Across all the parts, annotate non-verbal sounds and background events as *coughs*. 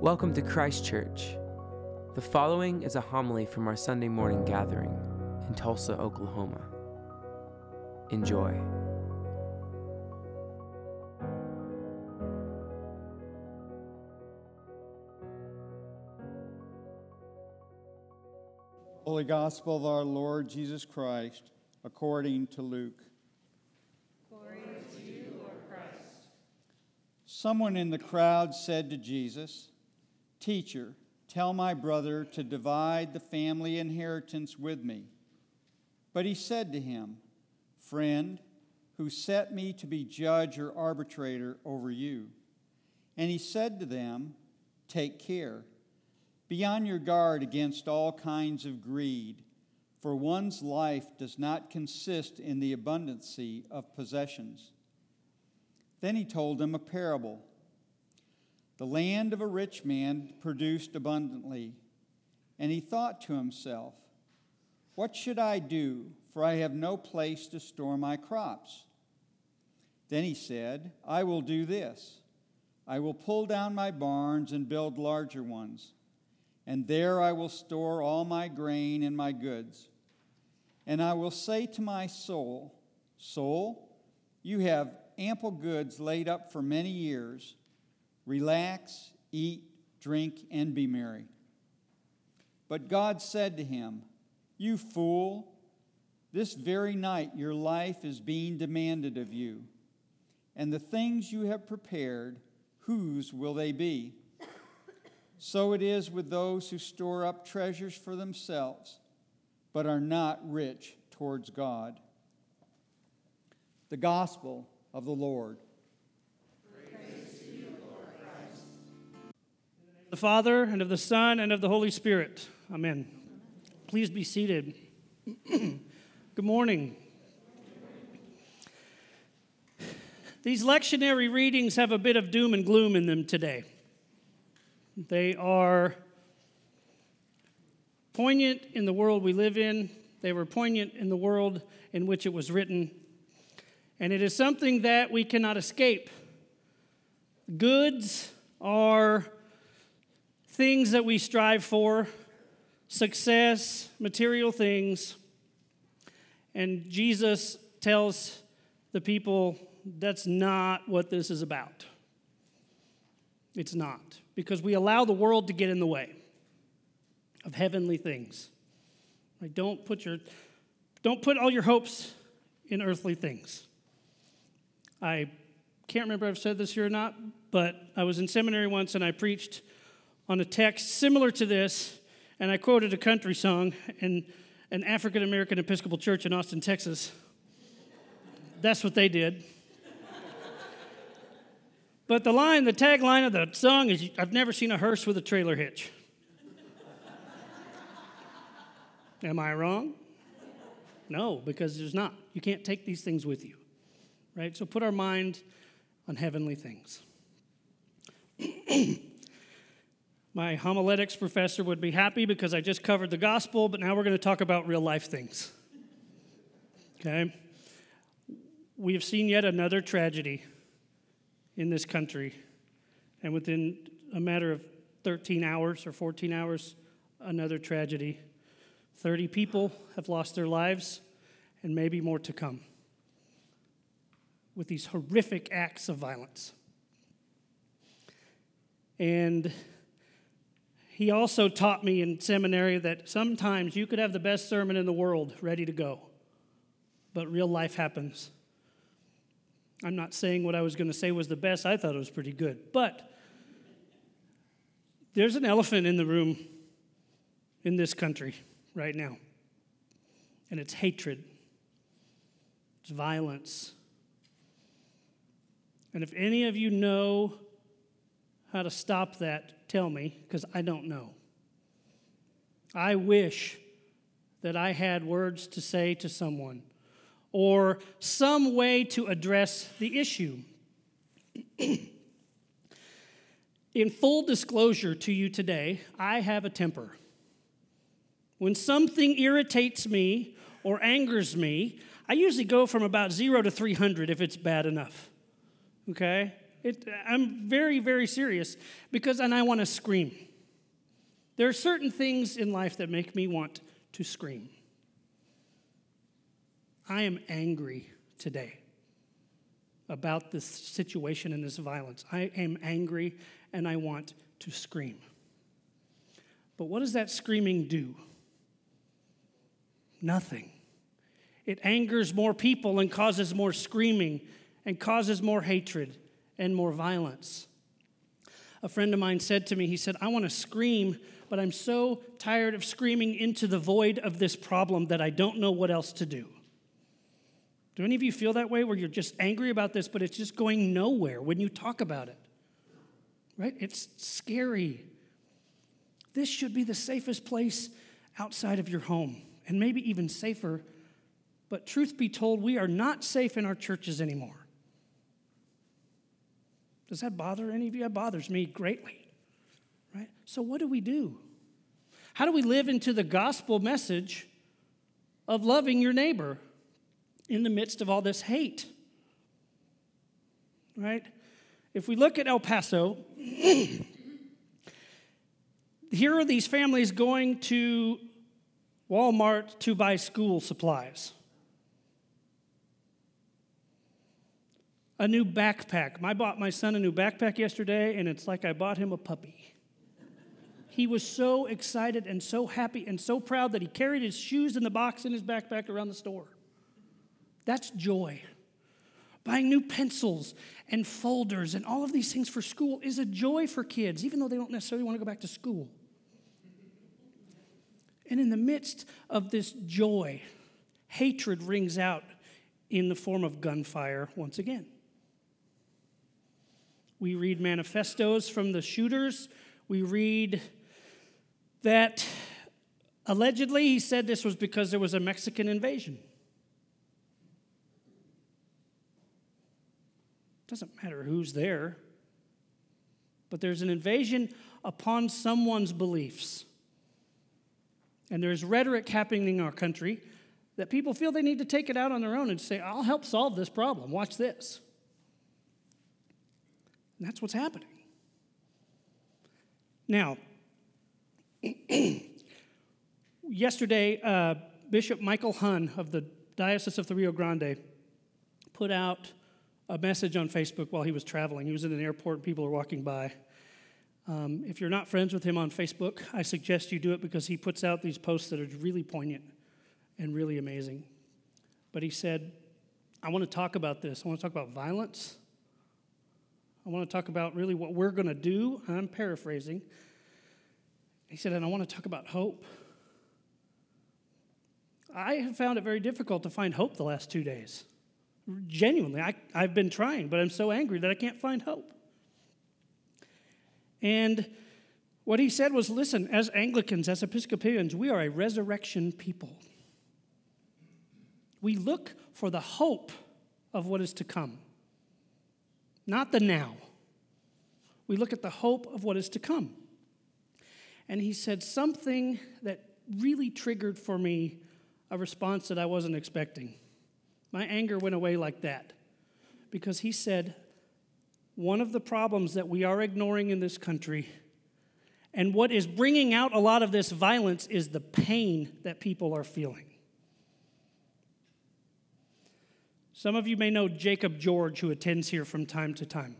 Welcome to Christ Church. The following is a homily from our Sunday morning gathering in Tulsa, Oklahoma. Enjoy. Holy Gospel of our Lord Jesus Christ, according to Luke. Glory to you, Lord Christ. Someone in the crowd said to Jesus, Teacher, tell my brother to divide the family inheritance with me. But he said to him, Friend, who set me to be judge or arbitrator over you? And he said to them, Take care. Be on your guard against all kinds of greed, for one's life does not consist in the abundancy of possessions. Then he told them a parable. The land of a rich man produced abundantly, and he thought to himself, What should I do, for I have no place to store my crops? Then he said, I will do this I will pull down my barns and build larger ones and there I will store all my grain and my goods. And I will say to my soul, Soul, you have ample goods laid up for many years. Relax, eat, drink, and be merry. But God said to him, You fool, this very night your life is being demanded of you, and the things you have prepared, whose will they be? So it is with those who store up treasures for themselves, but are not rich towards God. The Gospel of the Lord. Father, and of the Son, and of the Holy Spirit. Amen. Please be seated. *clears throat* Good morning. These lectionary readings have a bit of doom and gloom in them today. They are poignant in the world we live in, they were poignant in the world in which it was written, and it is something that we cannot escape. Goods are things that we strive for, success, material things, and Jesus tells the people that's not what this is about. It's not because we allow the world to get in the way of heavenly things. Like don't put your don't put all your hopes in earthly things. I can't remember if I've said this here or not, but I was in seminary once and I preached on a text similar to this, and I quoted a country song in an African American Episcopal church in Austin, Texas. That's what they did. But the line, the tagline of the song is I've never seen a hearse with a trailer hitch. Am I wrong? No, because there's not. You can't take these things with you, right? So put our mind on heavenly things. *clears throat* My homiletics professor would be happy because I just covered the gospel, but now we're going to talk about real life things. Okay? We have seen yet another tragedy in this country. And within a matter of 13 hours or 14 hours, another tragedy. 30 people have lost their lives, and maybe more to come with these horrific acts of violence. And he also taught me in seminary that sometimes you could have the best sermon in the world ready to go, but real life happens I'm not saying what I was going to say was the best. I thought it was pretty good. But there's an elephant in the room in this country right now, and it's hatred, it's violence. And if any of you know how to stop that, tell me, because I don't know. I wish that I had words to say to someone or some way to address the issue. *clears throat* In full disclosure to you today, I have a temper. When something irritates me or angers me, I usually go from about zero to 300 if it's bad enough. Okay? It, I'm very, very serious because, and I want to scream. There are certain things in life that make me want to scream. I am angry today about this situation and this violence. I am angry and I want to scream. But what does that screaming do? Nothing. It angers more people and causes more screaming and causes more hatred and more violence. A friend of mine said to me, he said, I want to scream, but I'm so tired of screaming into the void of this problem that I don't know what else to do. Do any of you feel that way where you're just angry about this, but it's just going nowhere when you talk about it? Right? It's scary. This should be the safest place outside of your home, and maybe even safer. But truth be told, we are not safe in our churches anymore. Does that bother any of you? That bothers me greatly. Right? So, what do we do? How do we live into the gospel message of loving your neighbor in the midst of all this hate? Right? If we look at El Paso, *coughs* here are these families going to Walmart to buy school supplies. A new backpack. I bought my son a new backpack yesterday, and it's like I bought him a puppy. He was so excited and so happy and so proud that he carried his shoes in the box in his backpack around the store. That's joy. Buying new pencils and folders and all of these things for school is a joy for kids, even though they don't necessarily want to go back to school. And in the midst of this joy, hatred rings out in the form of gunfire once again. We read manifestos from the shooters. We read that allegedly he said this was because there was a Mexican invasion. Doesn't matter who's there, but there's an invasion upon someone's beliefs. And there's rhetoric happening in our country that people feel they need to take it out on their own and say, I'll help solve this problem. Watch this. And that's what's happening. Now, *clears throat* yesterday, uh, Bishop Michael Hunn of the Diocese of the Rio Grande put out a message on Facebook while he was traveling. He was in an airport and people were walking by. Um, if you're not friends with him on Facebook, I suggest you do it because he puts out these posts that are really poignant and really amazing. But he said, I want to talk about this. I want to talk about violence. I want to talk about really what we're going to do. I'm paraphrasing. He said, and I want to talk about hope. I have found it very difficult to find hope the last two days. Genuinely, I, I've been trying, but I'm so angry that I can't find hope. And what he said was listen, as Anglicans, as Episcopalians, we are a resurrection people. We look for the hope of what is to come, not the now. We look at the hope of what is to come. And he said something that really triggered for me a response that I wasn't expecting. My anger went away like that because he said, one of the problems that we are ignoring in this country and what is bringing out a lot of this violence is the pain that people are feeling. Some of you may know Jacob George, who attends here from time to time.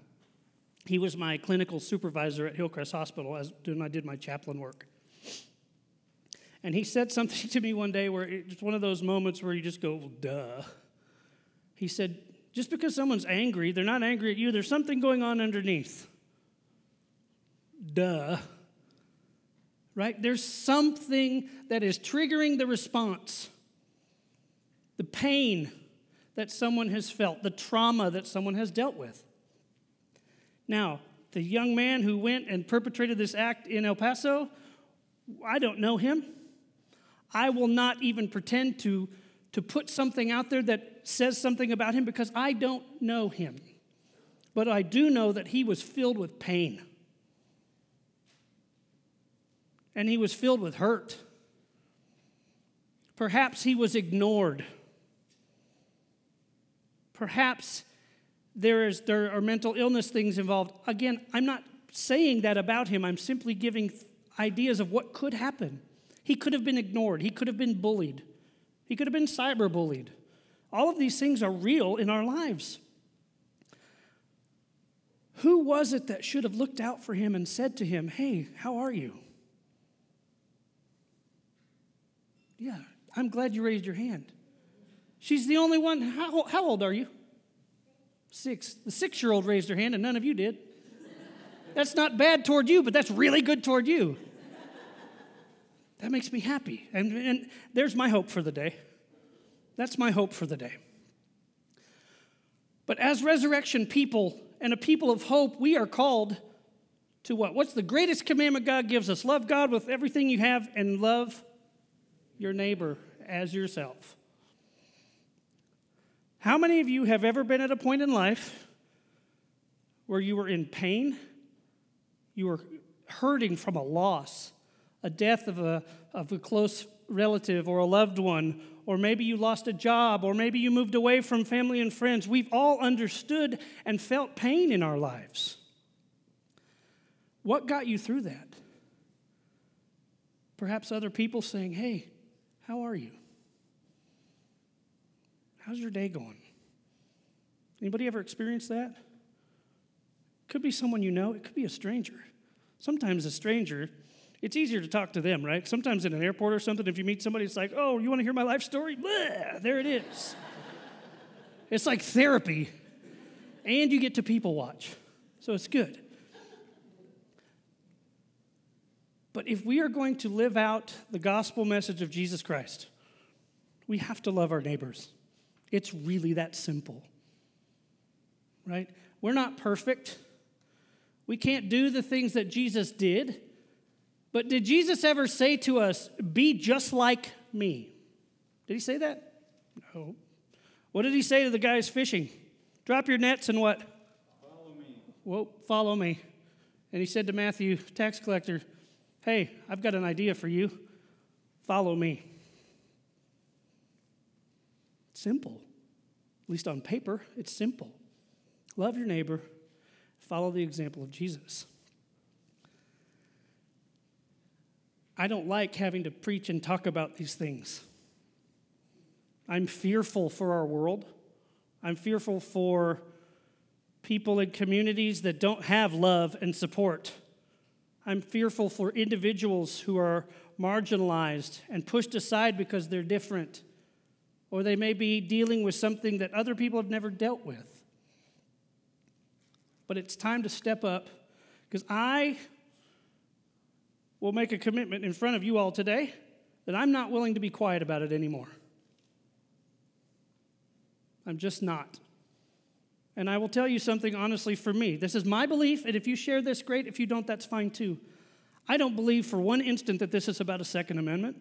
He was my clinical supervisor at Hillcrest Hospital as, when I did my chaplain work. And he said something *laughs* to me one day where it's one of those moments where you just go, well, duh. He said, just because someone's angry, they're not angry at you, there's something going on underneath. Duh. Right? There's something that is triggering the response. The pain that someone has felt, the trauma that someone has dealt with. Now, the young man who went and perpetrated this act in El Paso, I don't know him. I will not even pretend to to put something out there that says something about him because I don't know him. But I do know that he was filled with pain. And he was filled with hurt. Perhaps he was ignored. Perhaps there, is, there are mental illness things involved. Again, I'm not saying that about him. I'm simply giving ideas of what could happen. He could have been ignored, he could have been bullied, he could have been cyberbullied. All of these things are real in our lives. Who was it that should have looked out for him and said to him, Hey, how are you? Yeah, I'm glad you raised your hand. She's the only one. How, how old are you? Six. The six year old raised her hand, and none of you did. That's not bad toward you, but that's really good toward you. That makes me happy. And, and there's my hope for the day. That's my hope for the day. But as resurrection people and a people of hope, we are called to what? What's the greatest commandment God gives us? Love God with everything you have and love your neighbor as yourself. How many of you have ever been at a point in life where you were in pain? You were hurting from a loss, a death of a, of a close relative or a loved one, or maybe you lost a job, or maybe you moved away from family and friends. We've all understood and felt pain in our lives. What got you through that? Perhaps other people saying, Hey, how are you? How's your day going? Anybody ever experienced that? Could be someone you know, it could be a stranger. Sometimes a stranger, it's easier to talk to them, right? Sometimes in an airport or something, if you meet somebody, it's like, oh, you want to hear my life story? There it is. *laughs* it's like therapy, and you get to people watch. So it's good. But if we are going to live out the gospel message of Jesus Christ, we have to love our neighbors. It's really that simple. Right? We're not perfect. We can't do the things that Jesus did. But did Jesus ever say to us, be just like me? Did he say that? No. What did he say to the guys fishing? Drop your nets and what? Follow me. Well, follow me. And he said to Matthew, tax collector, Hey, I've got an idea for you. Follow me. Simple. At least on paper, it's simple. Love your neighbor, follow the example of Jesus. I don't like having to preach and talk about these things. I'm fearful for our world. I'm fearful for people in communities that don't have love and support. I'm fearful for individuals who are marginalized and pushed aside because they're different, or they may be dealing with something that other people have never dealt with. But it's time to step up because I will make a commitment in front of you all today that I'm not willing to be quiet about it anymore. I'm just not. And I will tell you something honestly for me. This is my belief, and if you share this, great. If you don't, that's fine too. I don't believe for one instant that this is about a Second Amendment.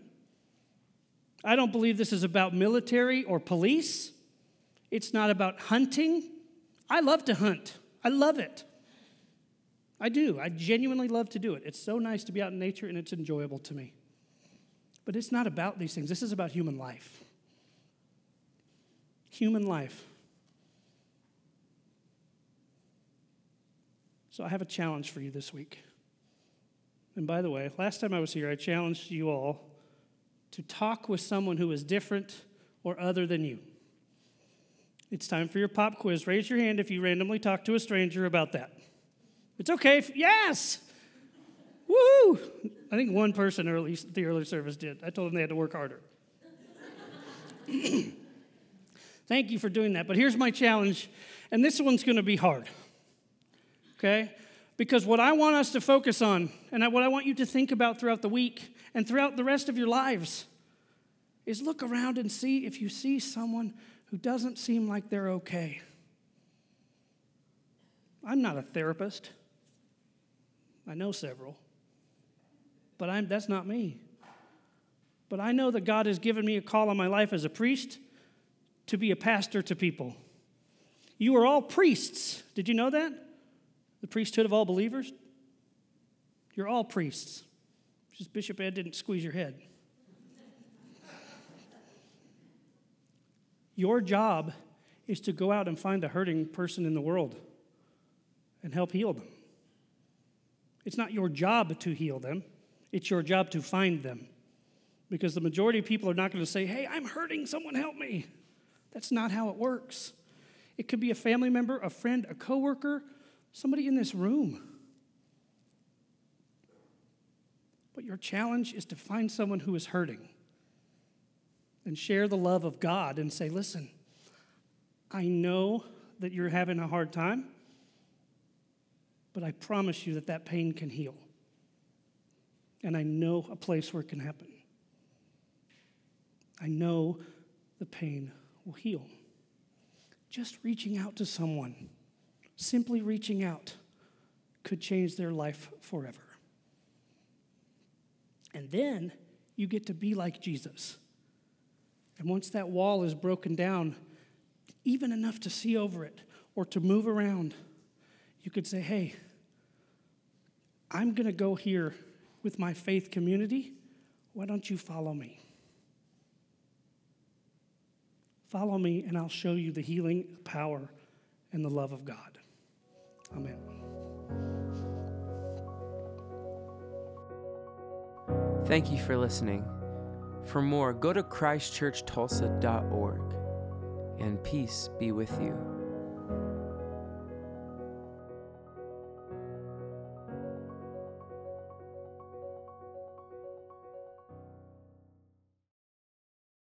I don't believe this is about military or police. It's not about hunting. I love to hunt, I love it. I do. I genuinely love to do it. It's so nice to be out in nature and it's enjoyable to me. But it's not about these things. This is about human life. Human life. So I have a challenge for you this week. And by the way, last time I was here, I challenged you all to talk with someone who is different or other than you. It's time for your pop quiz. Raise your hand if you randomly talk to a stranger about that. It's okay. If, yes. Woo! I think one person early the early service did. I told them they had to work harder. *clears throat* Thank you for doing that. But here's my challenge, and this one's going to be hard okay? Because what I want us to focus on, and what I want you to think about throughout the week and throughout the rest of your lives, is look around and see if you see someone who doesn't seem like they're okay. I'm not a therapist. I know several. But I'm, that's not me. But I know that God has given me a call on my life as a priest to be a pastor to people. You are all priests. Did you know that? The priesthood of all believers? You're all priests. Just Bishop Ed didn't squeeze your head. Your job is to go out and find a hurting person in the world and help heal them. It's not your job to heal them, it's your job to find them. Because the majority of people are not going to say, Hey, I'm hurting, someone help me. That's not how it works. It could be a family member, a friend, a coworker, somebody in this room. But your challenge is to find someone who is hurting and share the love of God and say, Listen, I know that you're having a hard time, but I promise you that that pain can heal. And I know a place where it can happen. I know the pain will heal. Just reaching out to someone, simply reaching out, could change their life forever. And then you get to be like Jesus. And once that wall is broken down, even enough to see over it or to move around, you could say, hey, I'm going to go here with my faith community. Why don't you follow me? Follow me, and I'll show you the healing power and the love of God. Amen. Thank you for listening. For more, go to christchurchtulsa.org, and peace be with you.